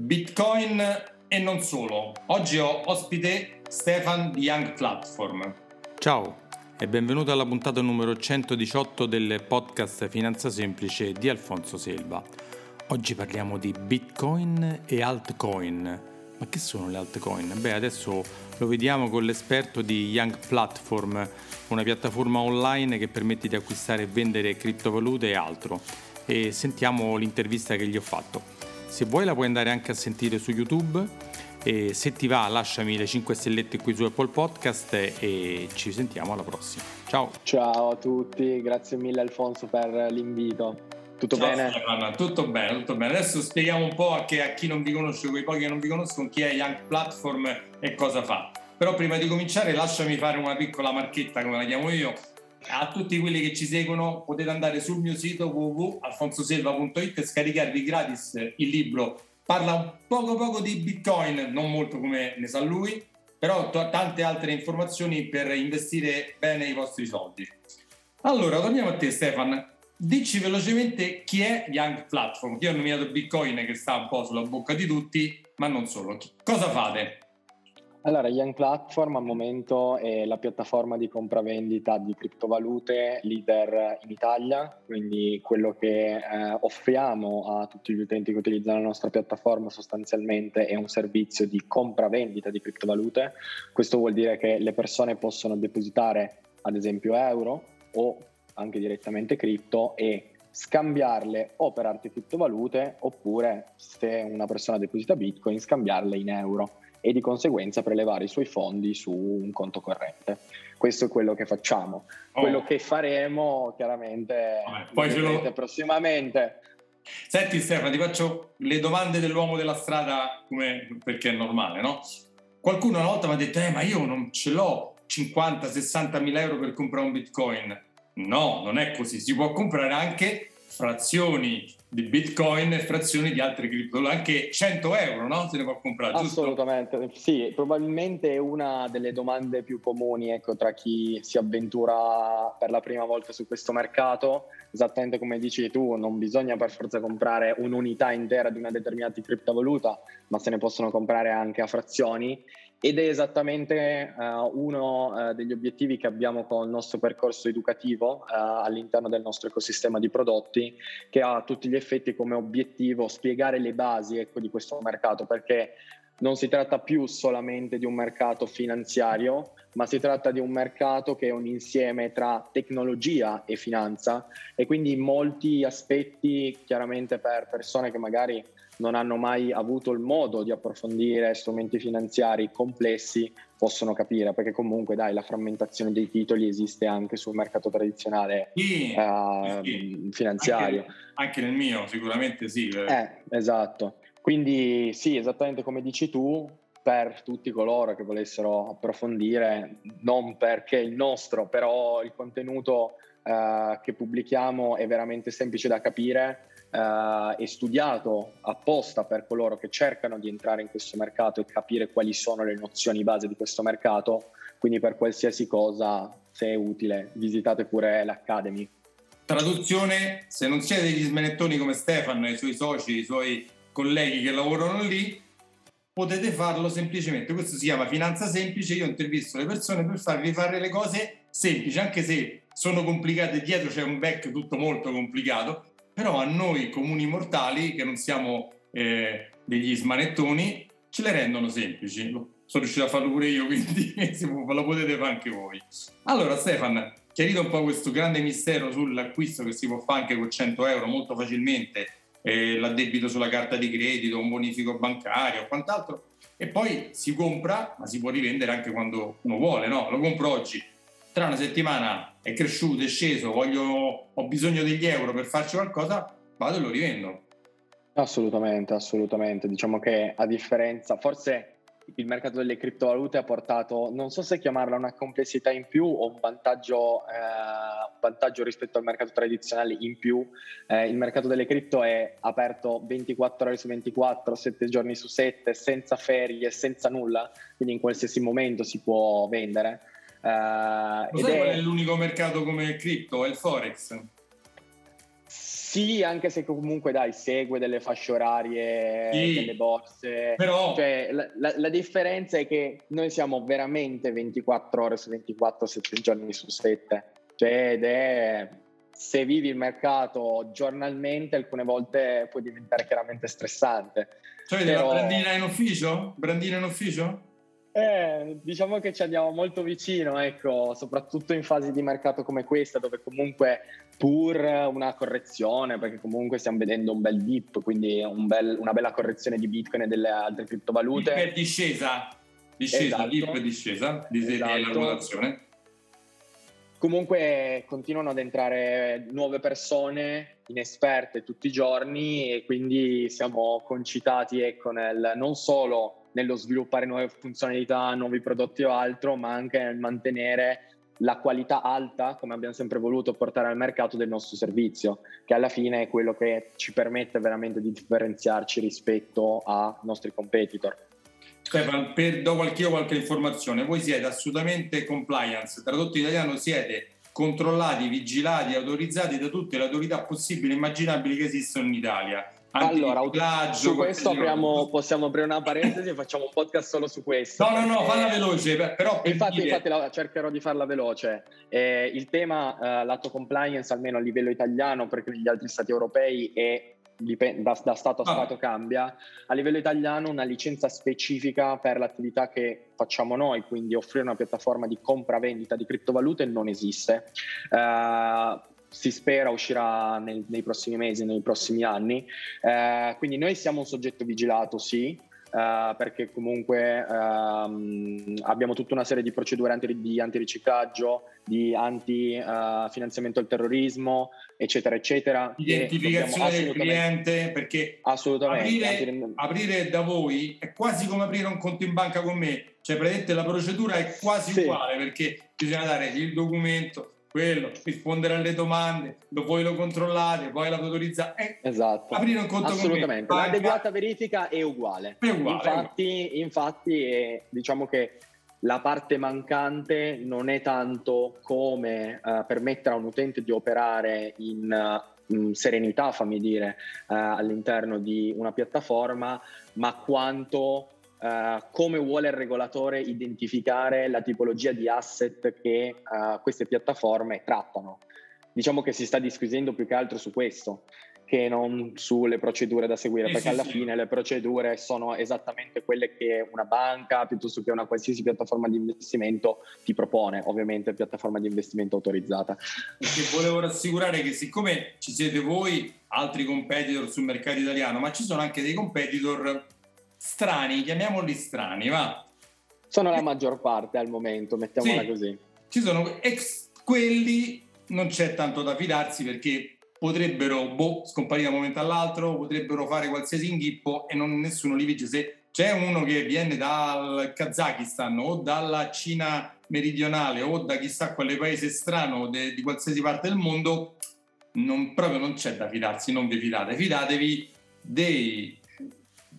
Bitcoin e non solo. Oggi ho ospite Stefan di Young Platform. Ciao e benvenuto alla puntata numero 118 del podcast Finanza Semplice di Alfonso Selva. Oggi parliamo di Bitcoin e altcoin. Ma che sono le altcoin? Beh, adesso lo vediamo con l'esperto di Young Platform, una piattaforma online che permette di acquistare e vendere criptovalute e altro. E sentiamo l'intervista che gli ho fatto. Se vuoi la puoi andare anche a sentire su YouTube e se ti va lasciami le 5 stellette qui su Apple Podcast e ci sentiamo alla prossima. Ciao. Ciao a tutti, grazie mille Alfonso per l'invito. Tutto Ciao, bene? Stefano. Tutto bene, tutto bene. Adesso spieghiamo un po' a, che, a chi non vi conosce, quei pochi che non vi conoscono, chi è Young Platform e cosa fa. Però prima di cominciare lasciami fare una piccola marchetta, come la chiamo io, a tutti quelli che ci seguono potete andare sul mio sito www.alfonsoselva.it e scaricarvi gratis il libro parla un poco poco di bitcoin non molto come ne sa lui però t- tante altre informazioni per investire bene i vostri soldi. Allora torniamo a te Stefan. Dici velocemente chi è Young Platform. Io ho nominato bitcoin che sta un po' sulla bocca di tutti ma non solo. Cosa fate? Allora, Young Platform al momento è la piattaforma di compravendita di criptovalute leader in Italia, quindi quello che eh, offriamo a tutti gli utenti che utilizzano la nostra piattaforma sostanzialmente è un servizio di compravendita di criptovalute. Questo vuol dire che le persone possono depositare ad esempio euro o anche direttamente cripto e scambiarle o per altre criptovalute oppure se una persona deposita bitcoin scambiarle in euro e di conseguenza prelevare i suoi fondi su un conto corrente. Questo è quello che facciamo. Oh. Quello che faremo chiaramente Vabbè, poi ce lo... prossimamente. Senti Stefano, ti faccio le domande dell'uomo della strada come, perché è normale, no? Qualcuno una volta mi ha detto, eh ma io non ce l'ho 50-60 mila euro per comprare un bitcoin. No, non è così, si può comprare anche frazioni di bitcoin e frazioni di altre criptovalute, anche 100 euro, no? Se ne può comprare, Assolutamente, giusto? sì, probabilmente è una delle domande più comuni, ecco, tra chi si avventura per la prima volta su questo mercato, esattamente come dici tu, non bisogna per forza comprare un'unità intera di una determinata criptovaluta, ma se ne possono comprare anche a frazioni ed è esattamente uh, uno uh, degli obiettivi che abbiamo con il nostro percorso educativo uh, all'interno del nostro ecosistema di prodotti, che ha tutti gli effetti come obiettivo spiegare le basi ecco, di questo mercato, perché non si tratta più solamente di un mercato finanziario, ma si tratta di un mercato che è un insieme tra tecnologia e finanza e quindi molti aspetti chiaramente per persone che magari non hanno mai avuto il modo di approfondire strumenti finanziari complessi possono capire, perché comunque dai, la frammentazione dei titoli esiste anche sul mercato tradizionale sì, uh, sì. finanziario. Anche, anche, nel mio, sicuramente sì. Eh, esatto. Quindi sì, esattamente come dici tu, per tutti coloro che volessero approfondire, non perché il nostro, però il contenuto uh, che pubblichiamo è veramente semplice da capire eh, è studiato apposta per coloro che cercano di entrare in questo mercato e capire quali sono le nozioni base di questo mercato, quindi per qualsiasi cosa, se è utile, visitate pure l'Academy. Traduzione, se non siete degli smanettoni come Stefano e i suoi soci, i suoi colleghi che lavorano lì, potete farlo semplicemente. Questo si chiama finanza semplice. Io intervisto le persone per farvi fare le cose semplici, anche se sono complicate. Dietro c'è un back tutto molto complicato, però a noi comuni mortali, che non siamo eh, degli smanettoni, ce le rendono semplici. Sono riuscito a farlo pure io, quindi lo potete fare anche voi. Allora, Stefan, chiarito un po' questo grande mistero sull'acquisto che si può fare anche con 100 euro molto facilmente, eh, l'addebito sulla carta di credito, un bonifico bancario, o quant'altro, e poi si compra, ma si può rivendere anche quando uno vuole, no? Lo compro oggi, tra una settimana è cresciuto, è sceso, voglio, ho bisogno degli euro per farci qualcosa, vado e lo rivendo. Assolutamente, assolutamente. Diciamo che a differenza, forse il mercato delle criptovalute ha portato, non so se chiamarla una complessità in più o un vantaggio, eh, vantaggio rispetto al mercato tradizionale in più. Eh, il mercato delle cripto è aperto 24 ore su 24, 7 giorni su 7, senza ferie, senza nulla, quindi in qualsiasi momento si può vendere. Uh, Lo sai è... qual è l'unico mercato come cripto? È il Forex. Sì, anche se comunque dai, segue delle fasce orarie, sì, delle borse. Però... Cioè, la, la, la, differenza è che noi siamo veramente 24 ore su 24, 7 giorni su 7. Cioè, ed è se vivi il mercato giornalmente, alcune volte può diventare chiaramente stressante. Cioè, Però... la brandina in ufficio? Brandina in ufficio? Eh, diciamo che ci andiamo molto vicino, ecco, soprattutto in fasi di mercato come questa, dove comunque pur una correzione, perché comunque stiamo vedendo un bel dip, quindi un bel, una bella correzione di Bitcoin e delle altre criptovalute. Dip discesa, discesa, esatto. dip discesa, di esatto. la ruotazione. Comunque continuano ad entrare nuove persone inesperte tutti i giorni e quindi siamo concitati ecco, nel non solo nello sviluppare nuove funzionalità, nuovi prodotti o altro, ma anche nel mantenere la qualità alta, come abbiamo sempre voluto portare al mercato del nostro servizio, che alla fine è quello che ci permette veramente di differenziarci rispetto ai nostri competitor. Stefan, per, do qualche, qualche informazione, voi siete assolutamente compliance, tradotto in italiano siete controllati, vigilati, autorizzati da tutte le autorità possibili e immaginabili che esistono in Italia allora, su questo apriamo, possiamo aprire una parentesi e facciamo un podcast solo su questo. No, no, no, falla veloce, però infatti, dire... infatti la, cercherò di farla veloce. Eh, il tema eh, lato compliance, almeno a livello italiano, perché negli altri stati europei è Dipende, da, da, Stato a ah. Stato ah. cambia. A livello italiano una licenza specifica per l'attività che facciamo noi, quindi offrire una piattaforma di compra-vendita di criptovalute non esiste. Uh, si spera uscirà nei, nei, prossimi mesi, nei prossimi anni. Eh, quindi noi siamo un soggetto vigilato, sì, Uh, perché comunque uh, abbiamo tutta una serie di procedure anti, di antiriciclaggio, di anti-finanziamento uh, al terrorismo, eccetera, eccetera. Identificazione del cliente, perché assolutamente, aprire, aprire, da voi è quasi come aprire un conto in banca con me, cioè praticamente la procedura è quasi sì. uguale perché bisogna dare il documento, quello, rispondere alle domande, lo voi lo controllate, poi l'autorizzate. Eh, esatto. Aprire un conto Assolutamente, l'adeguata verifica è uguale. È uguale. Infatti, infatti è, diciamo che la parte mancante non è tanto come uh, permettere a un utente di operare in uh, serenità, fammi dire, uh, all'interno di una piattaforma, ma quanto Uh, come vuole il regolatore identificare la tipologia di asset che uh, queste piattaforme trattano. Diciamo che si sta disquisendo più che altro su questo che non sulle procedure da seguire, sì, perché sì, alla sì. fine le procedure sono esattamente quelle che una banca piuttosto che una qualsiasi piattaforma di investimento ti propone, ovviamente piattaforma di investimento autorizzata. Perché volevo rassicurare che siccome ci siete voi, altri competitor sul mercato italiano, ma ci sono anche dei competitor strani, chiamiamoli strani, va. Sono la maggior parte al momento, mettiamola sì, così. Ci sono ex quelli, non c'è tanto da fidarsi perché potrebbero boh, scomparire da un momento all'altro, potrebbero fare qualsiasi inghippo e non, nessuno li vige. Se c'è uno che viene dal Kazakistan o dalla Cina meridionale o da chissà quale paese strano de, di qualsiasi parte del mondo, non, proprio non c'è da fidarsi, non vi fidate, fidatevi dei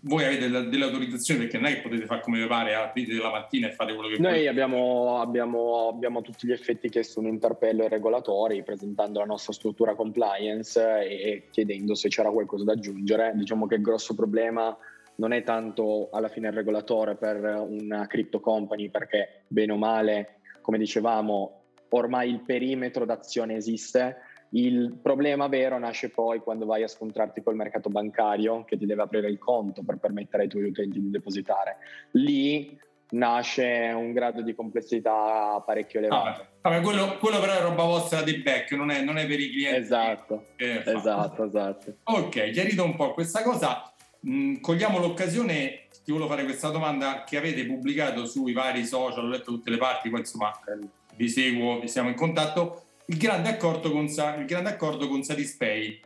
voi avete delle autorizzazioni perché non è che potete fare come vi pare, aprite la mattina e fate quello che Noi abbiamo, abbiamo, abbiamo, tutti gli effetti che sono interpello ai regolatori, presentando la nostra struttura compliance e chiedendo se c'era qualcosa da aggiungere. Diciamo che il grosso problema non è tanto alla fine il regolatore per una crypto company, perché bene o male, come dicevamo, ormai il perimetro d'azione esiste il problema vero nasce poi quando vai a scontrarti col mercato bancario che ti deve aprire il conto per permettere ai tuoi utenti di depositare. Lì nasce un grado di complessità parecchio elevato. Ah, vabbè, quello, quello, però è roba vostra di back, non è, non è per i clienti. Esatto, eh, esatto, esatto. Ok, chiarito un po' questa cosa. Mh, cogliamo l'occasione, ti volevo fare questa domanda che avete pubblicato sui vari social, ho letto tutte le parti, poi insomma eh, vi seguo, siamo in contatto il grande accordo con, il grande accordo con Satispay,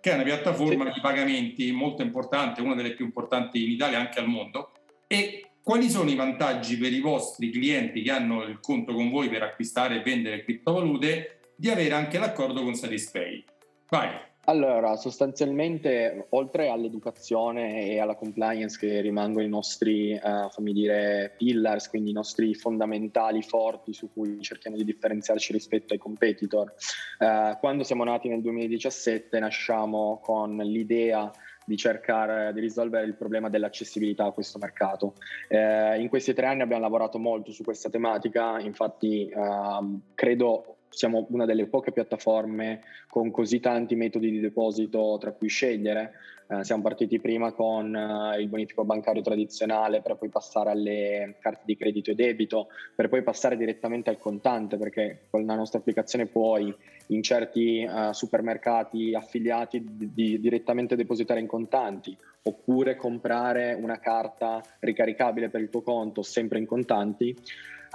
che è una piattaforma sì. di pagamenti molto importante, una delle più importanti in Italia e anche al mondo. E quali sono i vantaggi per i vostri clienti che hanno il conto con voi per acquistare e vendere criptovalute di avere anche l'accordo con Satispay? Vai. Allora, sostanzialmente, oltre all'educazione e alla compliance che rimangono i nostri, uh, fammi dire, pillars, quindi i nostri fondamentali forti su cui cerchiamo di differenziarci rispetto ai competitor, uh, quando siamo nati nel 2017 nasciamo con l'idea di cercare di risolvere il problema dell'accessibilità a questo mercato. Eh, in questi tre anni abbiamo lavorato molto su questa tematica, infatti eh, credo siamo una delle poche piattaforme con così tanti metodi di deposito tra cui scegliere. Eh, siamo partiti prima con eh, il bonifico bancario tradizionale per poi passare alle carte di credito e debito, per poi passare direttamente al contante, perché con la nostra applicazione puoi in certi eh, supermercati affiliati di, di, direttamente depositare in contanti, oppure comprare una carta ricaricabile per il tuo conto sempre in contanti.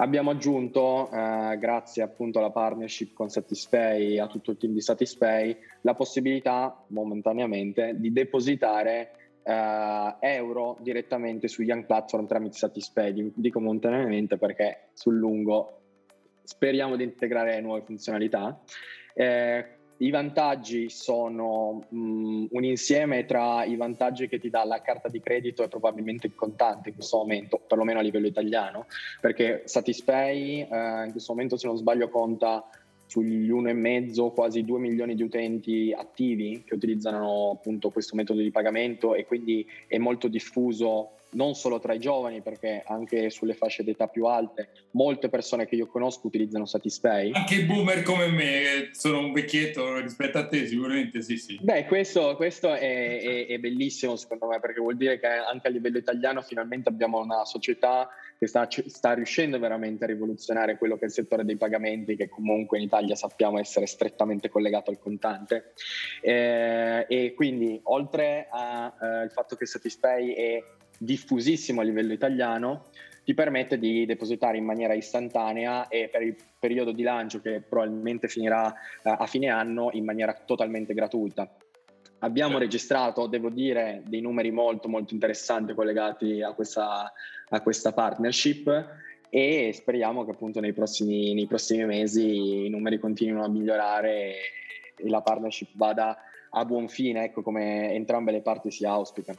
Abbiamo aggiunto, eh, grazie appunto alla partnership con Satispay e a tutto il team di Satispay, la possibilità momentaneamente di depositare eh, euro direttamente su Young Platform tramite Satispay. Dico momentaneamente perché sul lungo speriamo di integrare nuove funzionalità. Eh, i vantaggi sono um, un insieme tra i vantaggi che ti dà la carta di credito e probabilmente il contante in questo momento, perlomeno a livello italiano, perché Satispay eh, in questo momento se non sbaglio conta sugli 1,5, quasi 2 milioni di utenti attivi che utilizzano appunto questo metodo di pagamento e quindi è molto diffuso non solo tra i giovani, perché anche sulle fasce d'età più alte, molte persone che io conosco utilizzano Satispay. Anche i boomer come me, sono un vecchietto rispetto a te, sicuramente sì, sì. Beh, questo, questo è, è, è, bellissimo secondo me, perché vuol dire che anche a livello italiano finalmente abbiamo una società che sta, sta riuscendo veramente a rivoluzionare quello che è il settore dei pagamenti, che comunque in Italia sappiamo essere strettamente collegato al contante. Eh, e quindi, oltre al eh, fatto che Satispay è diffusissimo a livello italiano, ti permette di depositare in maniera istantanea e per il periodo di lancio che probabilmente finirà uh, a fine anno in maniera totalmente gratuita. Abbiamo registrato, devo dire, dei numeri molto molto interessanti collegati a questa, a questa partnership e speriamo che appunto nei prossimi, nei prossimi mesi i numeri continuino a migliorare e la partnership vada a buon fine, ecco come entrambe le parti si auspicano.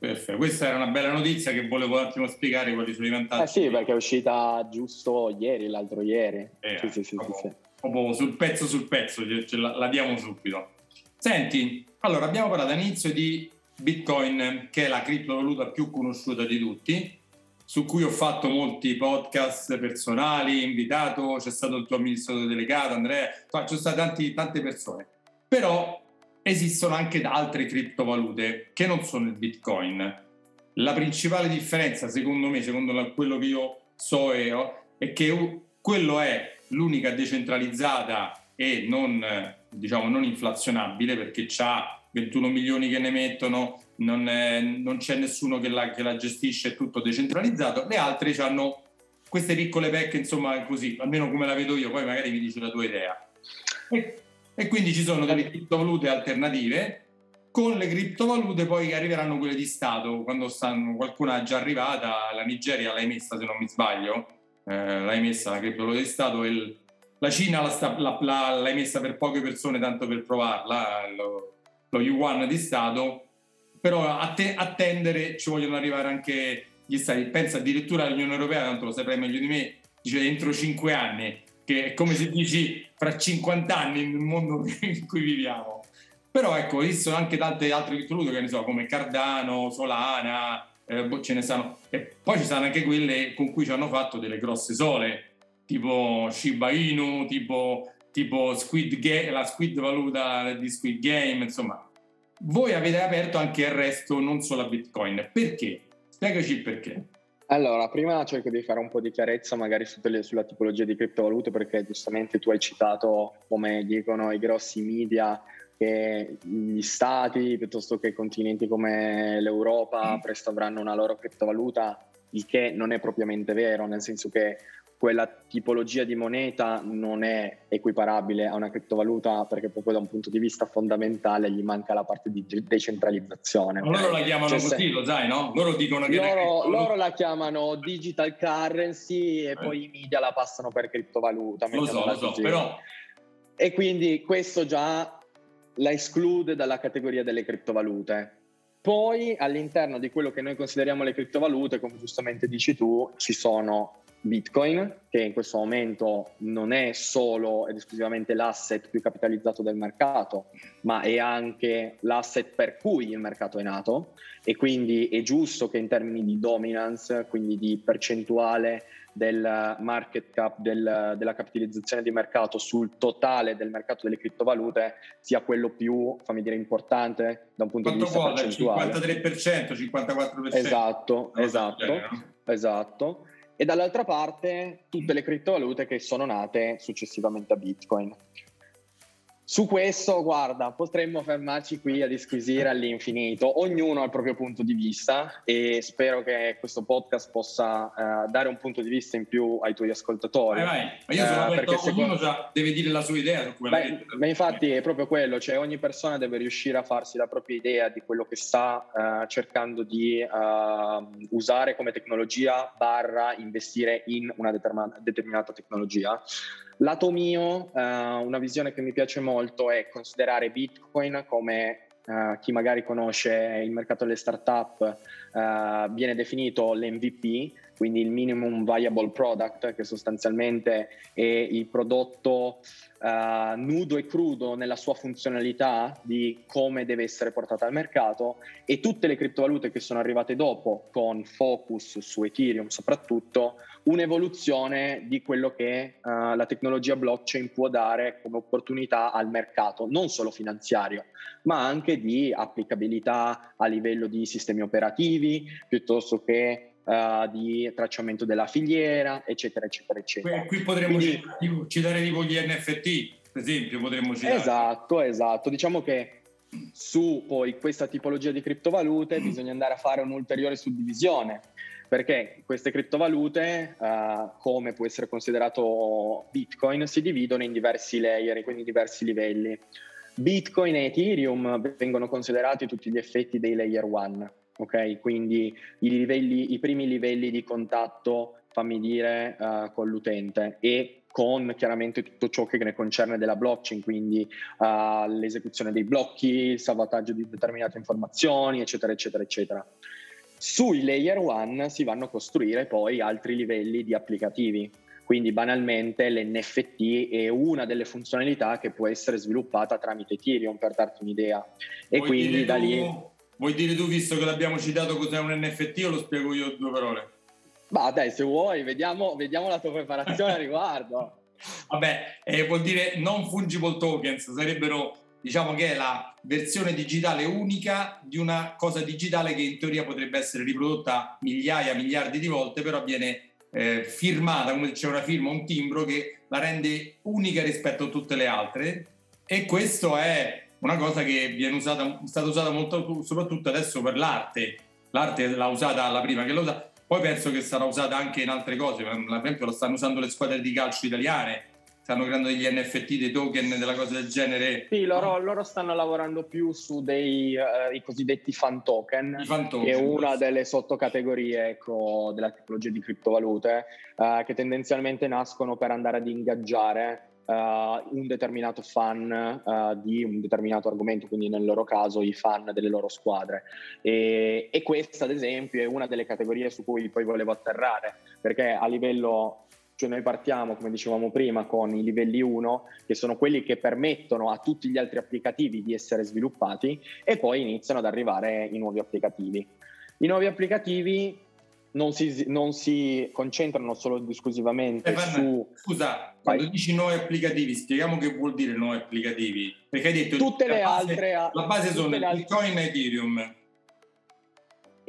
Perfetto, questa era una bella notizia che volevo un attimo spiegare quali sono i vantaggi. Eh sì, perché è uscita giusto ieri, l'altro ieri. Eh, sì, sì, sì, proprio, proprio sul pezzo sul pezzo, ce, la, la, diamo subito. Senti, allora abbiamo parlato all'inizio di Bitcoin, che è la criptovaluta più conosciuta di tutti, su cui ho fatto molti podcast personali, invitato, c'è stato il tuo amministratore delegato, Andrea, ci sono state tanti, tante persone. Però esistono anche altre criptovalute che non sono il Bitcoin. La principale differenza, secondo me, secondo quello che io so, è, è che quello è l'unica decentralizzata e non, diciamo, non inflazionabile perché ha 21 milioni che ne mettono, non, è, non c'è nessuno che la, che la, gestisce, è tutto decentralizzato. Le altre hanno queste piccole pecche, insomma, così, almeno come la vedo io, poi magari mi dici la tua idea. E e quindi ci sono delle criptovalute alternative. Con le criptovalute poi arriveranno quelle di Stato, quando stanno, qualcuna è già arrivata, la Nigeria l'hai messa se non mi sbaglio, eh, l'hai messa la criptovaluta di Stato, il, la Cina la sta, la, la, l'hai messa per poche persone tanto per provarla, lo, lo yuan di Stato, però a te, attendere ci vogliono arrivare anche gli Stati. Pensa addirittura all'Unione Europea, tanto lo saprai meglio di me, dice entro cinque anni che è come se dici fra 50 anni nel mondo in cui viviamo. Però ecco, esistono anche tante altre criptovalute che ne so, come Cardano, Solana, eh, boh, ce ne sanno. E poi ci sono anche quelle con cui ci hanno fatto delle grosse sole, tipo Shiba Inu, tipo, tipo Squid Game, la Squid valuta di Squid Game, insomma. Voi avete aperto anche il resto, non solo a Bitcoin. Perché? Spiegaci il perché. Allora, prima cerco di fare un po' di chiarezza magari le, sulla tipologia di criptovalute perché giustamente tu hai citato, come dicono i grossi media, che gli stati piuttosto che continenti come l'Europa mm. presto avranno una loro criptovaluta, il che non è propriamente vero, nel senso che quella tipologia di moneta non è equiparabile a una criptovaluta perché proprio da un punto di vista fondamentale gli manca la parte di decentralizzazione. Loro la chiamano cioè, così, lo sai, no? Loro dicono che... Loro, loro la chiamano digital currency e eh. poi i media la passano per criptovaluta. Lo so, lo so, però... E quindi questo già la esclude dalla categoria delle criptovalute. Poi all'interno di quello che noi consideriamo le criptovalute, come giustamente dici tu, ci sono Bitcoin, che in questo momento non è solo ed esclusivamente l'asset più capitalizzato del mercato, ma è anche l'asset per cui il mercato è nato e quindi è giusto che in termini di dominance, quindi di percentuale del market cap, del, della capitalizzazione di mercato sul totale del mercato delle criptovalute sia quello più, fammi dire, importante da un punto Quanto di vista vuole? percentuale. 53%, 54%? Esatto, esatto, genere, no? esatto. E dall'altra parte tutte le criptovalute che sono nate successivamente a Bitcoin. Su questo, guarda, potremmo fermarci qui a disquisire all'infinito. Ognuno ha il proprio punto di vista e spero che questo podcast possa eh, dare un punto di vista in più ai tuoi ascoltatori. Vai, vai. Ma io sono Eh, aperto, perché ognuno secondo- già deve dire la sua idea su come la Beh, beh, infatti è proprio quello, cioè ogni persona deve riuscire a farsi la propria idea di quello che sta eh, cercando di eh, usare come tecnologia barra investire in una determinata tecnologia. Lato mio, eh, una visione che mi piace molto è considerare Bitcoin come eh, chi magari conosce il mercato delle startup eh, viene definito l'MVP, quindi il minimum viable product, che sostanzialmente è il prodotto eh, nudo e crudo nella sua funzionalità di come deve essere portata al mercato e tutte le criptovalute che sono arrivate dopo con focus su Ethereum soprattutto un'evoluzione di quello che eh, la tecnologia blockchain può dare come opportunità al mercato non solo finanziario ma anche di applicabilità a livello di sistemi operativi piuttosto che eh, di tracciamento della filiera eccetera eccetera eccetera Qui, qui potremmo Quindi- citare, tipo, citare tipo gli NFT, per esempio, potremmo citare. Esatto, esatto. Diciamo che su poi questa tipologia di criptovalute bisogna andare a fare un'ulteriore suddivisione perché queste criptovalute, eh, come può essere considerato Bitcoin, si dividono in diversi layer, quindi in diversi livelli. Bitcoin e Ethereum vengono considerati tutti gli effetti dei layer 1, ok? Quindi i, livelli, i primi livelli di contatto, fammi dire, eh, con l'utente e con chiaramente tutto ciò che ne concerne della blockchain, quindi eh, l'esecuzione dei blocchi, il salvataggio di determinate informazioni, eccetera, eccetera, eccetera. Sui layer 1 si vanno a costruire poi altri livelli di applicativi. Quindi banalmente l'NFT è una delle funzionalità che può essere sviluppata tramite Ethereum, per darti un'idea. E Vuoi quindi da tu- lì... Vuoi dire tu, visto che l'abbiamo citato, cos'è un NFT o lo spiego io in due parole? Ma dai, se vuoi, vediamo, vediamo la tua preparazione a riguardo. Vabbè, eh, vuol dire non fungible tokens, sarebbero, diciamo che è la versione digitale unica di una cosa digitale che in teoria potrebbe essere riprodotta migliaia, miliardi di volte, però viene eh, firmata, come c'è una firma, un timbro che la rende unica rispetto a tutte le altre e questo è una cosa che viene usata, è stata usata molto, soprattutto adesso per l'arte. L'arte l'ha usata la prima che l'ha usata, poi penso che sarà usata anche in altre cose, per esempio lo stanno usando le squadre di calcio italiane, stanno creando degli NFT, dei token, della cosa del genere. Sì, loro, loro stanno lavorando più su dei eh, i cosiddetti fan token, I fan token, che è una delle sottocategorie ecco, della tipologia di criptovalute, eh, che tendenzialmente nascono per andare ad ingaggiare eh, un determinato fan eh, di un determinato argomento, quindi nel loro caso i fan delle loro squadre. E, e questa, ad esempio, è una delle categorie su cui poi volevo atterrare, perché a livello cioè noi partiamo, come dicevamo prima, con i livelli 1, che sono quelli che permettono a tutti gli altri applicativi di essere sviluppati e poi iniziano ad arrivare i nuovi applicativi. I nuovi applicativi non si, non si concentrano solo ed esclusivamente Stefan, su Scusa, quando dici nuovi applicativi, spieghiamo che vuol dire nuovi applicativi. Perché hai detto tutte le base- altre... La base sono Bitcoin e Ethereum.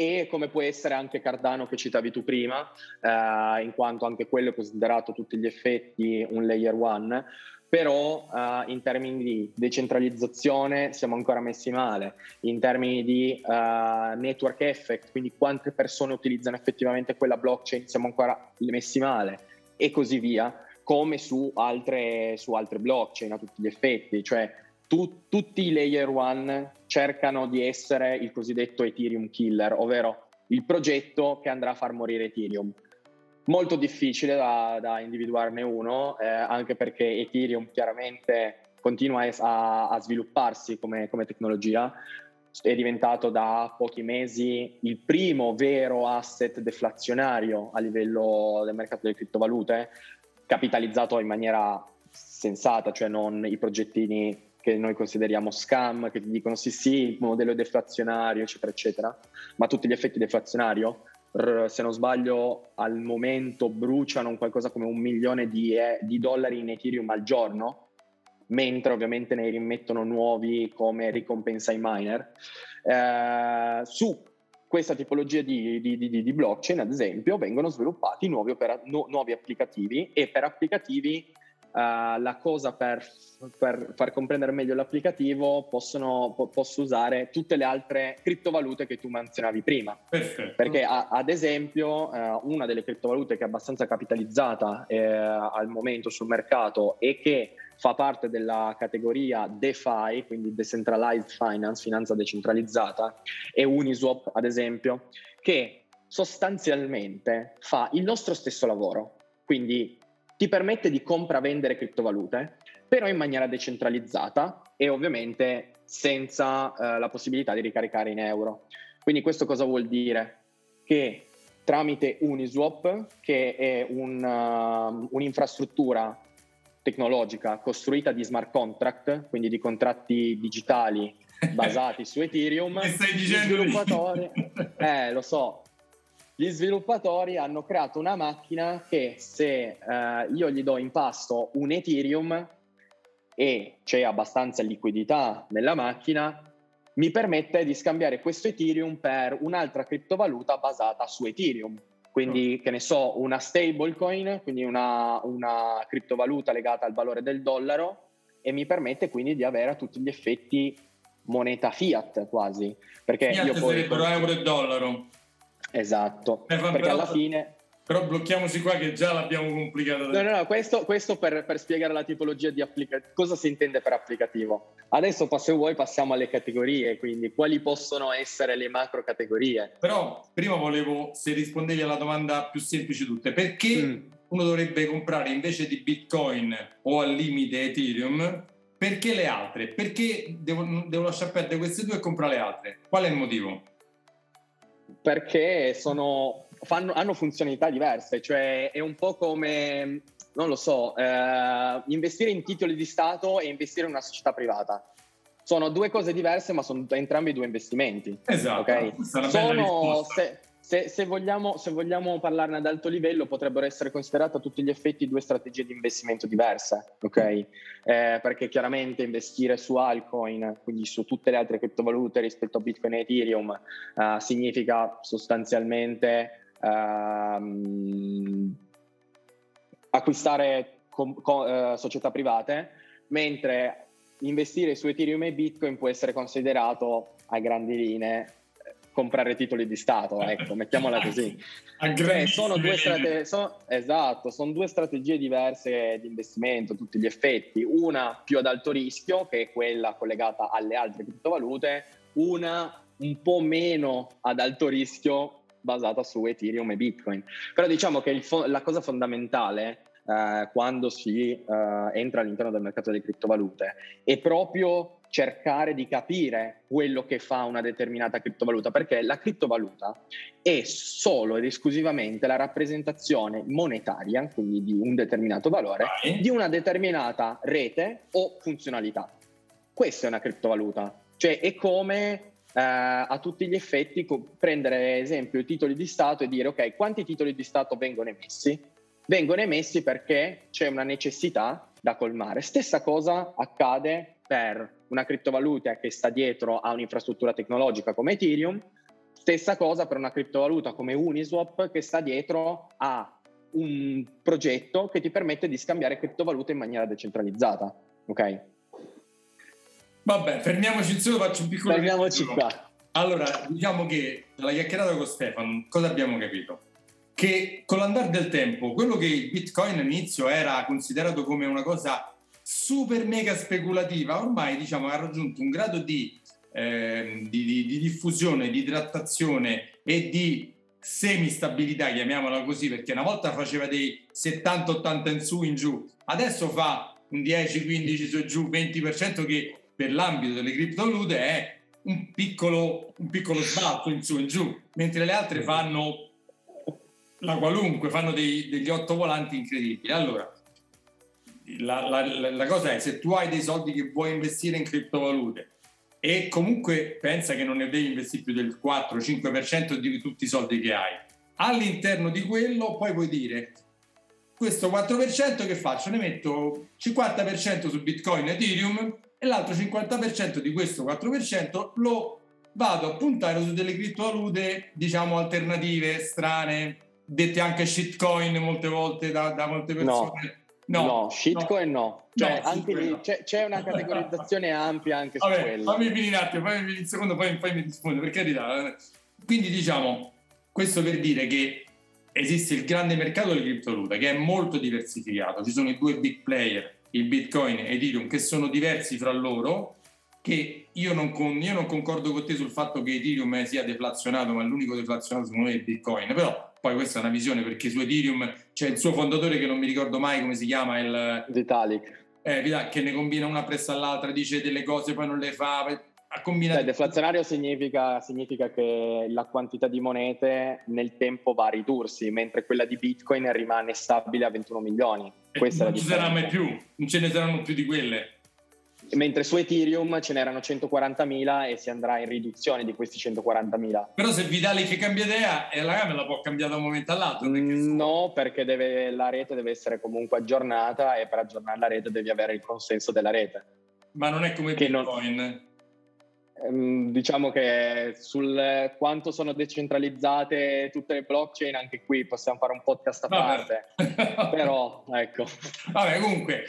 E come può essere anche Cardano che citavi tu prima, eh, in quanto anche quello è considerato a tutti gli effetti un layer one, però eh, in termini di decentralizzazione siamo ancora messi male, in termini di eh, network effect, quindi quante persone utilizzano effettivamente quella blockchain siamo ancora messi male. E così via, come su altre, su altre blockchain a tutti gli effetti, cioè tu- tutti i layer one cercano di essere il cosiddetto Ethereum killer, ovvero il progetto che andrà a far morire Ethereum. Molto difficile da, da individuarne uno, eh, anche perché Ethereum chiaramente continua a, a svilupparsi come, come tecnologia, è diventato da pochi mesi il primo vero asset deflazionario a livello del mercato delle criptovalute, capitalizzato in maniera sensata, cioè non i progettini che noi consideriamo scam, che ti dicono sì sì, modello deflazionario, eccetera, eccetera, ma tutti gli effetti deflazionario, se non sbaglio al momento bruciano qualcosa come un milione di, eh, di dollari in Ethereum al giorno, mentre ovviamente ne rimettono nuovi come ricompensa ai miner. Eh, su questa tipologia di, di, di, di, blockchain, ad esempio, vengono sviluppati nuovi, opera- nu- nuovi applicativi e per applicativi uh, la cosa per, per, far comprendere meglio l'applicativo possono, po- posso usare tutte le altre criptovalute che tu menzionavi prima. Perfetto. Perché a- ad esempio uh, una delle criptovalute che è abbastanza capitalizzata eh, al momento sul mercato e che fa parte della categoria DeFi, quindi Decentralized Finance, finanza decentralizzata, è Uniswap, ad esempio, che sostanzialmente fa il nostro stesso lavoro. Quindi ti permette di compra-vendere criptovalute, però in maniera decentralizzata e ovviamente senza eh, la possibilità di ricaricare in euro. Quindi questo cosa vuol dire? Che tramite Uniswap, che è un, uh, un'infrastruttura tecnologica costruita di smart contract, quindi di contratti digitali basati su Ethereum. Che stai dicendo? Gli sviluppatori, eh, lo so. Gli sviluppatori hanno creato una macchina che se eh, io gli do in pasto un Ethereum e c'è abbastanza liquidità nella macchina, mi permette di scambiare questo Ethereum per un'altra criptovaluta basata su Ethereum quindi che ne so, una stablecoin, quindi una, una criptovaluta legata al valore del dollaro e mi permette quindi di avere a tutti gli effetti moneta fiat quasi. Perché fiat io poi, sarebbero euro e dollaro. Esatto, eh, perché alla fine però blocchiamoci qua che già l'abbiamo complicata. No, no, no, questo, questo per, per, spiegare la tipologia di applicativo, cosa si intende per applicativo. Adesso se vuoi passiamo alle categorie, quindi quali possono essere le macro categorie. Però prima volevo, se rispondevi alla domanda più semplice di tutte, perché mm. uno dovrebbe comprare invece di Bitcoin o al limite Ethereum, perché le altre? Perché devo, devo lasciare perdere queste due e comprare le altre? Qual è il motivo? Perché sono fanno, hanno funzionalità diverse, cioè è un po' come, non lo so, eh, investire in titoli di Stato e investire in una società privata. Sono due cose diverse, ma sono entrambi due investimenti. Esatto. Okay? Sono, se, se, se, vogliamo, se, vogliamo, parlarne ad alto livello, potrebbero essere considerate a tutti gli effetti due strategie di investimento diverse, ok? Eh, perché chiaramente investire su altcoin, quindi su tutte le altre criptovalute rispetto a Bitcoin e Ethereum, eh, significa sostanzialmente ehm, acquistare com- com- eh, società private, mentre investire su Ethereum e Bitcoin può essere considerato a grandi linee comprare titoli di Stato, ecco, mettiamola così. Cioè, sono due strate- sono, esatto, sono due strategie diverse di investimento, tutti gli effetti. Una più ad alto rischio, che è quella collegata alle altre criptovalute, una un po' meno ad alto rischio, basata su Ethereum e Bitcoin. Però diciamo che fo- la cosa fondamentale eh, quando si eh, entra all'interno del mercato delle criptovalute è proprio cercare di capire quello che fa una determinata criptovaluta, perché la criptovaluta è solo ed esclusivamente la rappresentazione monetaria, quindi di un determinato valore, di una determinata rete o funzionalità. Questa è una criptovaluta, cioè è come eh, a tutti gli effetti co- prendere esempio i titoli di Stato e dire ok, quanti titoli di Stato vengono emessi? Vengono emessi perché c'è una necessità da colmare. Stessa cosa accade per una criptovaluta che sta dietro a un'infrastruttura tecnologica come Ethereum, stessa cosa per una criptovaluta come Uniswap che sta dietro a un progetto che ti permette di scambiare criptovalute in maniera decentralizzata. Ok? Vabbè, fermiamoci insieme, faccio un piccolo Fermiamoci qua. Allora, diciamo che dalla chiacchierata con Stefano, cosa abbiamo capito? Che con l'andare del tempo, quello che il Bitcoin all'inizio era considerato come una cosa super mega speculativa, ormai diciamo ha raggiunto un grado di, eh, di, di, di diffusione, di trattazione e di semistabilità, chiamiamola così, perché una volta faceva dei 70-80 in su in giù, adesso fa un 10, 15 su giù, 20% che per l'ambito delle criptovalute è un piccolo, un piccolo sbalzo in su in giù, mentre le altre fanno la qualunque, fanno dei, degli otto volanti incredibili. Allora, la, la, la, cosa è se tu hai dei soldi che vuoi investire in criptovalute e comunque pensa che non ne devi investire più del 4-5% di tutti i soldi che hai, all'interno di quello poi puoi dire questo 4% che faccio? Ne metto 50% su Bitcoin e Ethereum e l'altro 50% di questo 4% lo vado a puntare su delle criptovalute diciamo alternative, strane, dette anche shitcoin molte volte da, da molte persone. No, no, shitcoin no. no. Cioè, no, lì c'è, c'è, una categorizzazione ampia anche Vabbè, su quello. Fammi finire un attimo, fammi finire un secondo, poi, poi mi rispondo, per carità. Quindi diciamo, questo per dire che esiste il grande mercato delle criptovalute che è molto diversificato. Ci sono i due big player il Bitcoin e Ethereum, che sono diversi fra loro, che io non, con, io non, concordo con te sul fatto che Ethereum sia deflazionato, ma l'unico deflazionato secondo me è il Bitcoin, però poi questa è una visione perché su Ethereum c'è il suo fondatore che non mi ricordo mai come si chiama, il... Vitalik. Eh, che ne combina una presso all'altra, dice delle cose, poi non le fa, ha combinato... Cioè, deflazionario significa, significa, che la quantità di monete nel tempo va a ridursi, mentre quella di Bitcoin rimane stabile a 21 milioni. Questa non ci sarà mai più, non ce ne saranno più di quelle. Mentre su Ethereum ce n'erano 140.000 e si andrà in riduzione di questi 140.000. Però se Vitalik cambia idea, e la gamma la può cambiare da un momento all'altro. Perché no, perché deve, la rete deve essere comunque aggiornata e per aggiornare la rete devi avere il consenso della rete. Ma non è come che Bitcoin. Non Ehm, diciamo che sul quanto sono decentralizzate tutte le blockchain, anche qui possiamo fare un podcast a parte. Però, ecco. Vabbè, comunque,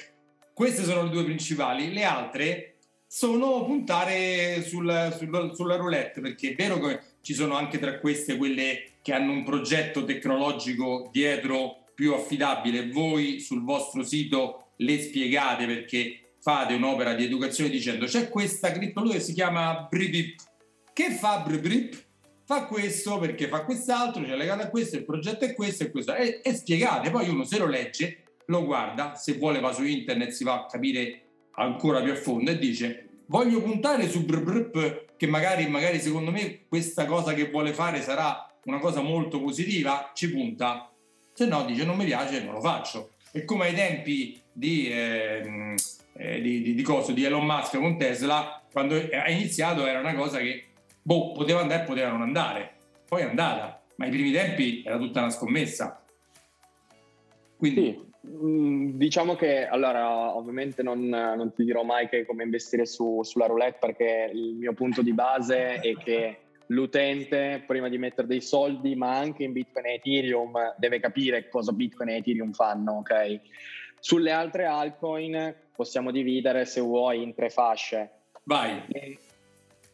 queste sono le due principali. Le altre sono puntare sul, sul, sulla roulette, perché è vero che ci sono anche tra queste quelle che hanno un progetto tecnologico dietro più affidabile. Voi sul vostro sito le spiegate perché fate un'opera di educazione dicendo c'è questa criptovaluta che si chiama Bribip. Che fa Bribip? Fa questo perché fa quest'altro, c'è legato a questo, il progetto è questo e questo. E, e spiegate, poi uno se lo legge, lo guarda, se vuole va su internet si va a capire ancora più a fondo e dice voglio puntare su Bribip che magari, magari secondo me questa cosa che vuole fare sarà una cosa molto positiva, ci punta. Se no dice non mi piace, non lo faccio. E come ai tempi di... Eh, eh, di, di, di, coso, di Elon Musk con Tesla, quando ha iniziato era una cosa che boh, poteva andare e poteva non andare. Poi è andata, ma ai primi tempi era tutta una scommessa. Quindi... Sì. Mm, diciamo che allora ovviamente non, non, ti dirò mai che come investire su, sulla roulette perché il mio punto di base è che l'utente prima di mettere dei soldi ma anche in Bitcoin e Ethereum deve capire cosa Bitcoin e Ethereum fanno ok sulle altre altcoin possiamo dividere, se vuoi, in tre fasce. Vai.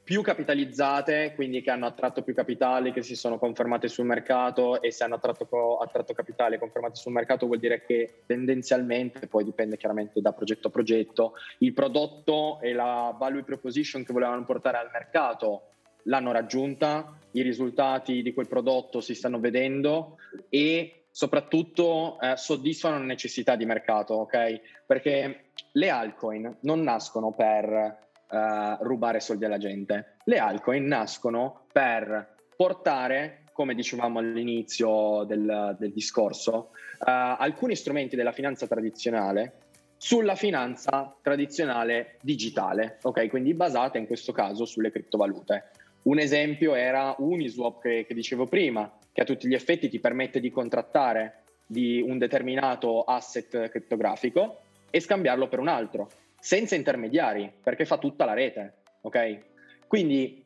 Più capitalizzate, quindi che hanno attratto più capitali, che si sono confermate sul mercato e se hanno attratto, attratto capitali e confermate sul mercato vuol dire che tendenzialmente, poi dipende chiaramente da progetto a progetto, il prodotto e la value proposition che volevano portare al mercato l'hanno raggiunta, i risultati di quel prodotto si stanno vedendo e soprattutto eh, soddisfano una necessità di mercato, ok? Perché le altcoin non nascono per eh, rubare soldi alla gente, le altcoin nascono per portare, come dicevamo all'inizio del, del discorso, eh, alcuni strumenti della finanza tradizionale sulla finanza tradizionale digitale, ok? Quindi basata in questo caso sulle criptovalute. Un esempio era Uniswap che, che dicevo prima, che a tutti gli effetti ti permette di contrattare di un determinato asset criptografico e scambiarlo per un altro, senza intermediari, perché fa tutta la rete, ok? Quindi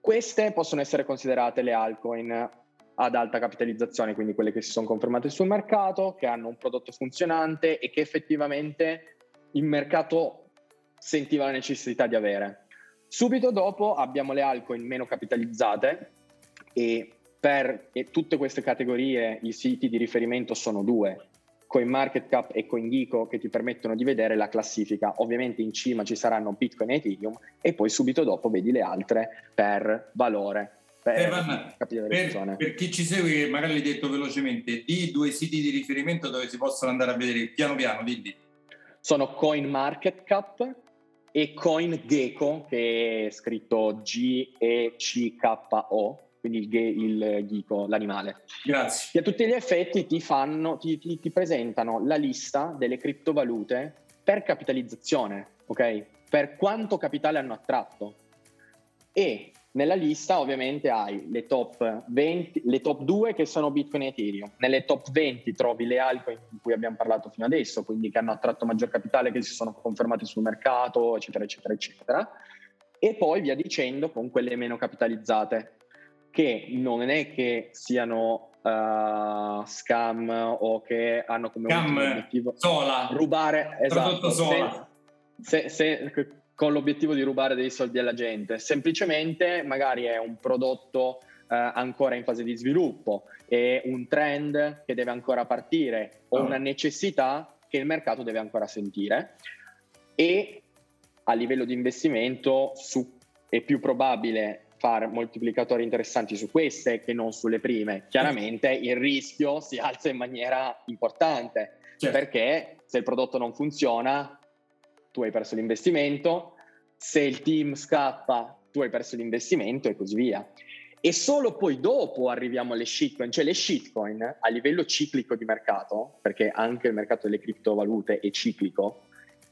queste possono essere considerate le altcoin ad alta capitalizzazione, quindi quelle che si sono confermate sul mercato, che hanno un prodotto funzionante e che effettivamente il mercato sentiva la necessità di avere. Subito dopo abbiamo le altcoin meno capitalizzate e per tutte queste categorie i siti di riferimento sono due, CoinMarketCap e CoinGeeko che ti permettono di vedere la classifica. Ovviamente in cima ci saranno Bitcoin e Ethereum e poi subito dopo vedi le altre per valore. Per, Evan, per, per, chi ci segue, magari l'hai detto velocemente, di due siti di riferimento dove si possono andare a vedere piano piano, dimmi. sono Coin Market Cap e Coin Gecko, che è scritto G-E-C-K-O, quindi il, il ghico, l'animale. Grazie. Che a tutti gli effetti ti, fanno, ti, ti, ti presentano la lista delle criptovalute per capitalizzazione, ok? Per quanto capitale hanno attratto. E nella lista ovviamente hai le top 20, le top 2 che sono Bitcoin e Ethereum. Nelle top 20 trovi le altcoin di cui abbiamo parlato fino adesso, quindi che hanno attratto maggior capitale, che si sono confermate sul mercato, eccetera, eccetera, eccetera. E poi via dicendo con quelle meno capitalizzate, che non è che siano uh, scam o che hanno come scam, obiettivo sola. rubare esatto, sola. Se, se, se, con l'obiettivo di rubare dei soldi alla gente, semplicemente magari è un prodotto eh, ancora in fase di sviluppo, è un trend che deve ancora partire o oh. una necessità che il mercato deve ancora sentire e a livello di investimento su, è più probabile fare moltiplicatori interessanti su queste che non sulle prime. Chiaramente il rischio si alza in maniera importante certo. perché se il prodotto non funziona tu hai perso l'investimento, se il team scappa, tu hai perso l'investimento e così via. E solo poi dopo arriviamo alle shitcoin, cioè le shitcoin a livello ciclico di mercato, perché anche il mercato delle criptovalute è ciclico,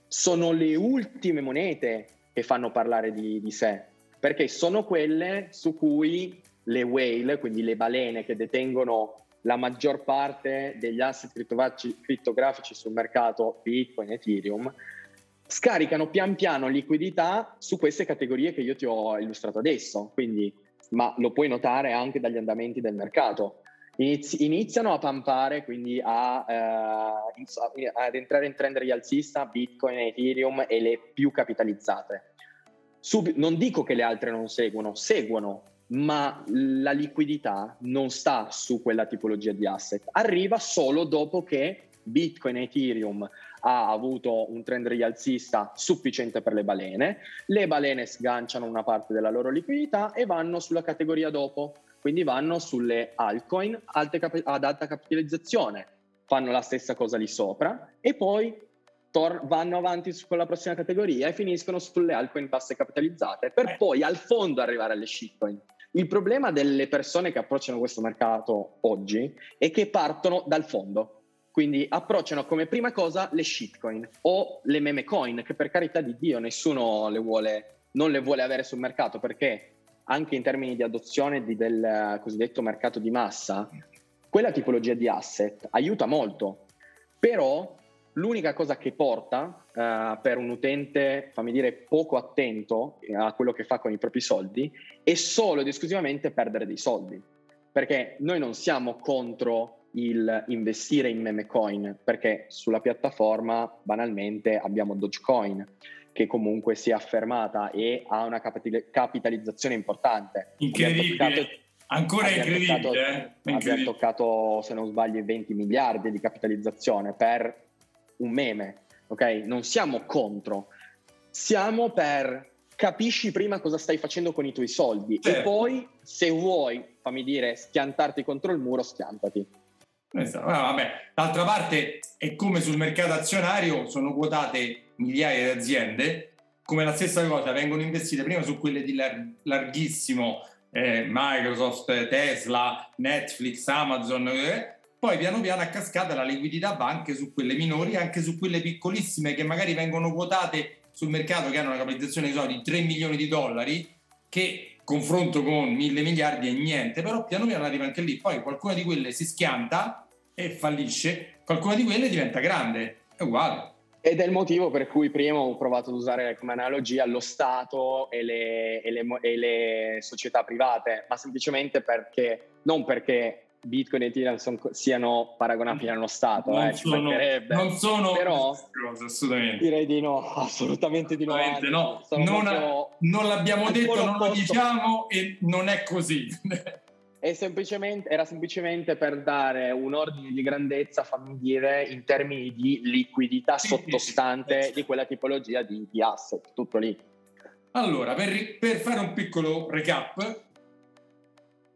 sono le ultime monete che fanno parlare di, di sé, perché sono quelle su cui le whale, quindi le balene che detengono la maggior parte degli asset criptografici sul mercato Bitcoin, Ethereum, scaricano pian piano liquidità su queste categorie che io ti ho illustrato adesso, quindi, ma lo puoi notare anche dagli andamenti del mercato. Inizi, iniziano a pampare, quindi a, eh, ad entrare in trend rialzista Bitcoin, Ethereum e le più capitalizzate. Sub, non dico che le altre non seguono, seguono, ma la liquidità non sta su quella tipologia di asset, arriva solo dopo che Bitcoin e Ethereum ha avuto un trend rialzista sufficiente per le balene, le balene sganciano una parte della loro liquidità e vanno sulla categoria dopo, quindi vanno sulle altcoin ad alta capitalizzazione, fanno la stessa cosa lì sopra e poi tor- vanno avanti con la prossima categoria e finiscono sulle altcoin basse capitalizzate per poi al fondo arrivare alle shitcoin. Il problema delle persone che approcciano questo mercato oggi è che partono dal fondo quindi approcciano come prima cosa le shitcoin o le meme coin, che per carità di Dio nessuno le vuole, non le vuole avere sul mercato perché anche in termini di adozione di del cosiddetto mercato di massa, quella tipologia di asset aiuta molto, però l'unica cosa che porta uh, per un utente, fammi dire, poco attento a quello che fa con i propri soldi è solo ed esclusivamente perdere dei soldi, perché noi non siamo contro il investire in meme coin perché sulla piattaforma banalmente abbiamo Dogecoin che comunque si è affermata e ha una capitalizzazione importante. Incredibile. Toccato, Ancora incredibile. Toccato, eh? incredibile. Abbiamo toccato, se non sbaglio, i 20 miliardi di capitalizzazione per un meme. Ok? Non siamo contro, siamo per capisci prima cosa stai facendo con i tuoi soldi certo. e poi se vuoi, fammi dire, schiantarti contro il muro, schiantati. Esatto. vabbè. D'altra parte è come sul mercato azionario sono quotate migliaia di aziende, come la stessa cosa vengono investite prima su quelle di lar- larghissimo eh, Microsoft, Tesla, Netflix, Amazon, eh, poi piano piano a cascata la liquidità va anche su quelle minori, anche su quelle piccolissime che magari vengono quotate sul mercato che hanno una capitalizzazione so, di 3 milioni di dollari, che confronto con mille miliardi è niente, però piano piano arriva anche lì, poi qualcuna di quelle si schianta e fallisce, qualcuna di quelle diventa grande, è uguale. Ed è il motivo per cui prima ho provato ad usare come analogia lo Stato e le, e le, e le società private, ma semplicemente perché, non perché Bitcoin e Ethereum siano paragonabili allo Stato, non, eh, sono, non sono però cose, assolutamente. Direi di no, assolutamente di no. no. Non, proprio, non, l'abbiamo detto, non lo diciamo e non è così. Semplicemente, era semplicemente per dare un ordine di grandezza, fammi dire, in termini di liquidità sottostante di quella tipologia di, di asset, tutto lì. Allora, per, per fare un piccolo recap,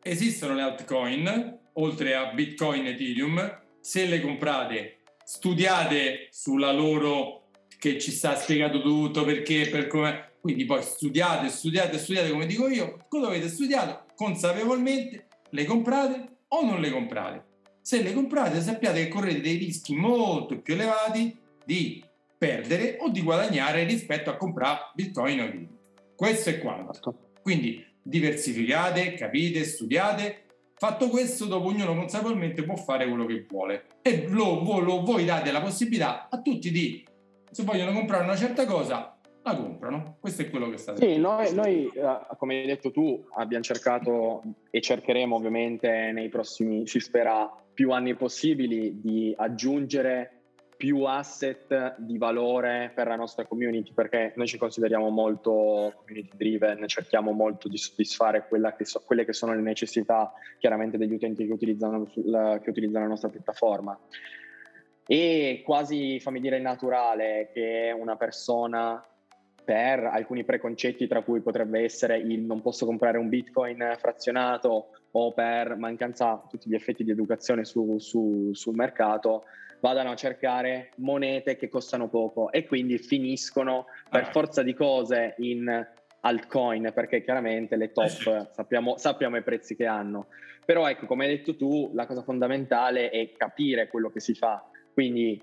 esistono le altcoin, oltre a Bitcoin e Ethereum, se le comprate studiate sulla loro che ci sta spiegato tutto perché, per come... Quindi poi studiate, studiate, studiate come dico io, cosa avete studiato consapevolmente, le comprate o non le comprate. Se le comprate sappiate che correte dei rischi molto più elevati di perdere o di guadagnare rispetto a comprare bitcoin o ethereum. Questo è quanto. Certo. Quindi diversificate, capite, studiate. Fatto questo, dopo ognuno consapevolmente può fare quello che vuole. E lo, lo, voi date la possibilità a tutti di, se vogliono comprare una certa cosa, la comprano. Questo è quello che sta Sì, noi, noi, eh, come hai detto tu, abbiamo cercato e cercheremo ovviamente nei prossimi, si spera, più anni possibili di aggiungere più asset di valore per la nostra community perché noi ci consideriamo molto community driven, cerchiamo molto di soddisfare che so, quelle che sono le necessità chiaramente degli utenti che utilizzano, la, che utilizzano la nostra piattaforma. E quasi, fammi dire, naturale che una persona per alcuni preconcetti tra cui potrebbe essere il non posso comprare un bitcoin frazionato o per mancanza tutti gli effetti di educazione su, su, sul mercato vadano a cercare monete che costano poco e quindi finiscono per ah. forza di cose in altcoin perché chiaramente le top eh sappiamo, sappiamo i prezzi che hanno. Però ecco, come hai detto tu, la cosa fondamentale è capire quello che si fa. Quindi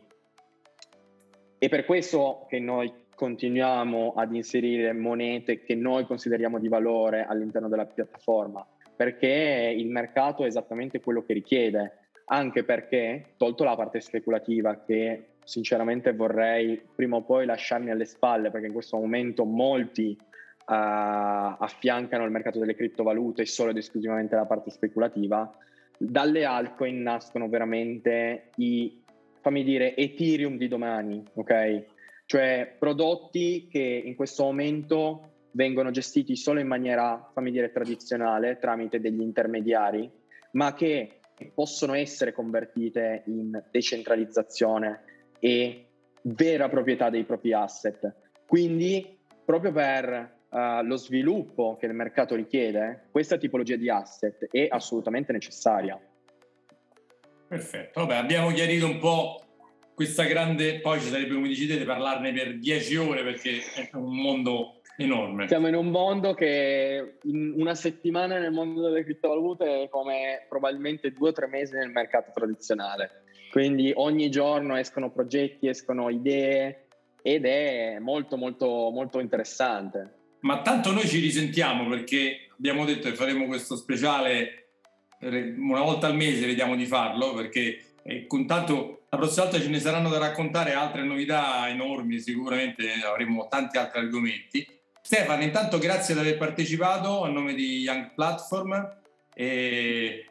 è per questo che noi continuiamo ad inserire monete che noi consideriamo di valore all'interno della piattaforma, perché il mercato è esattamente quello che richiede anche perché, tolto la parte speculativa che sinceramente vorrei prima o poi lasciarmi alle spalle, perché in questo momento molti uh, affiancano il mercato delle criptovalute solo ed esclusivamente la parte speculativa, dalle altcoin nascono veramente i, fammi dire, Ethereum di domani, ok? Cioè prodotti che in questo momento vengono gestiti solo in maniera, fammi dire, tradizionale, tramite degli intermediari, ma che possono essere convertite in decentralizzazione e vera proprietà dei propri asset. Quindi, proprio per uh, lo sviluppo che il mercato richiede, questa tipologia di asset è assolutamente necessaria. Perfetto, vabbè, abbiamo chiarito un po' questa grande, poi ci sarebbe, come dicete, parlarne per dieci ore perché è un mondo enorme. Siamo in un mondo che in una settimana nel mondo delle criptovalute è come probabilmente due o tre mesi nel mercato tradizionale. Quindi ogni giorno escono progetti, escono idee ed è molto molto molto interessante. Ma tanto noi ci risentiamo perché abbiamo detto che faremo questo speciale una volta al mese, vediamo di farlo perché eh, con tanto la prossima volta ce ne saranno da raccontare altre novità enormi, sicuramente avremo tanti altri argomenti Stefano, intanto grazie di aver partecipato a nome di Young Platform e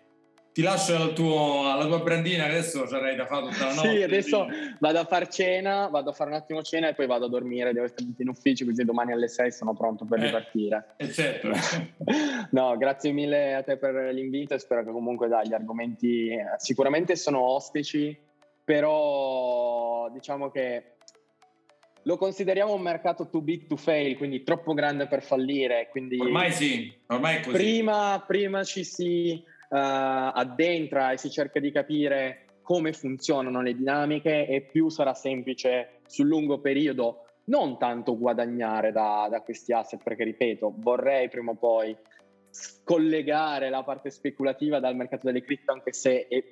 ti lascio tuo, alla tua brandina adesso sarai da fare tutta la notte. sì, adesso vado a fare cena, vado a fare un attimo cena e poi vado a dormire, devo stare in ufficio così domani alle 6 sono pronto per eh, ripartire. Eh certo. no, grazie mille a te per l'invito e spero che comunque dai, gli argomenti eh, sicuramente sono ostici, però diciamo che lo consideriamo un mercato too big to fail, quindi troppo grande per fallire. Quindi ormai sì, ormai è così. Prima, prima ci si uh, addentra e si cerca di capire come funzionano le dinamiche e più sarà semplice sul lungo periodo non tanto guadagnare da, da questi asset, perché ripeto, vorrei prima o poi scollegare la parte speculativa dal mercato delle cripto, anche se è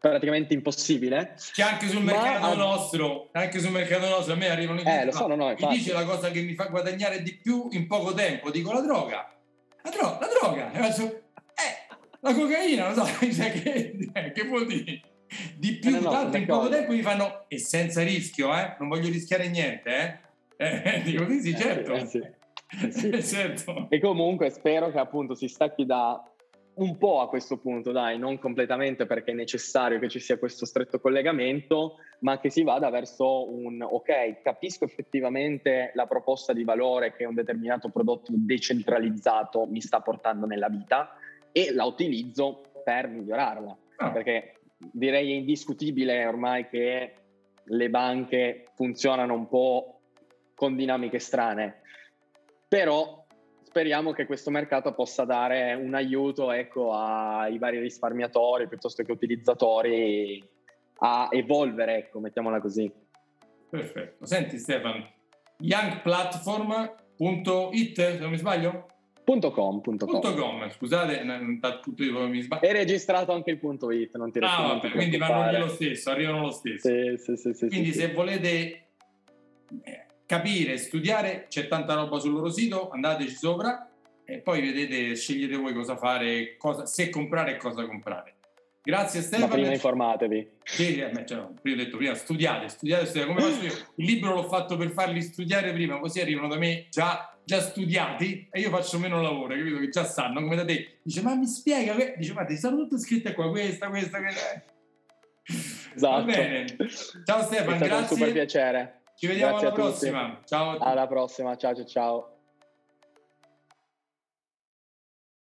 praticamente impossibile. Che anche sul mercato ma... nostro, anche sul mercato nostro, a me arrivano i eh, lo so, no, no, mi dice la cosa che mi fa guadagnare di più in poco tempo, dico la droga. La, dro- la droga, eh, la cocaina, non so, che, che vuol dire? Di più, eh, no, tanto in poco tempo mi fanno, e senza rischio, eh? non voglio rischiare niente, eh? eh dico sì, sì, certo. Eh, sì. Sì. certo. E comunque spero che appunto si stacchi da un po' a questo punto, dai, non completamente perché è necessario che ci sia questo stretto collegamento, ma che si vada verso un ok, capisco effettivamente la proposta di valore che un determinato prodotto decentralizzato mi sta portando nella vita e la utilizzo per migliorarla, oh. perché direi è indiscutibile ormai che le banche funzionano un po' con dinamiche strane, però speriamo che questo mercato possa dare un aiuto ecco, ai vari risparmiatori piuttosto che utilizzatori a evolvere, ecco, mettiamola così. perfetto. Senti Stefano, youngplatform.it, se non mi sbaglio? Punto .com, punto com. com. Scusate, mi sbaglio. È registrato anche il punto .it, non ti Ah, vabbè, quindi vanno lo stesso, arrivano lo stesso. Sì, sì, sì, quindi se volete eh, capire, studiare, c'è tanta roba sul loro sito, andateci sopra e poi vedete, scegliete voi cosa fare, cosa, se comprare e cosa comprare. Grazie Stefano. Ma prima informatevi. Sì, eh, cioè, prima ho detto prima, studiate, studiate, studiate. Come faccio io? Il libro l'ho fatto per farli studiare prima, così arrivano da me già, già studiati e io faccio meno lavoro, capito? Che già sanno, come da te. Dice, ma mi spiega, dice, ma ti sono tutte scritte qua, questa, questa, questa. Esatto. Va bene. Ciao Stefano, È stato grazie. un super piacere. Ci vediamo Grazie alla prossima. Ciao. Alla prossima, ciao ciao ciao.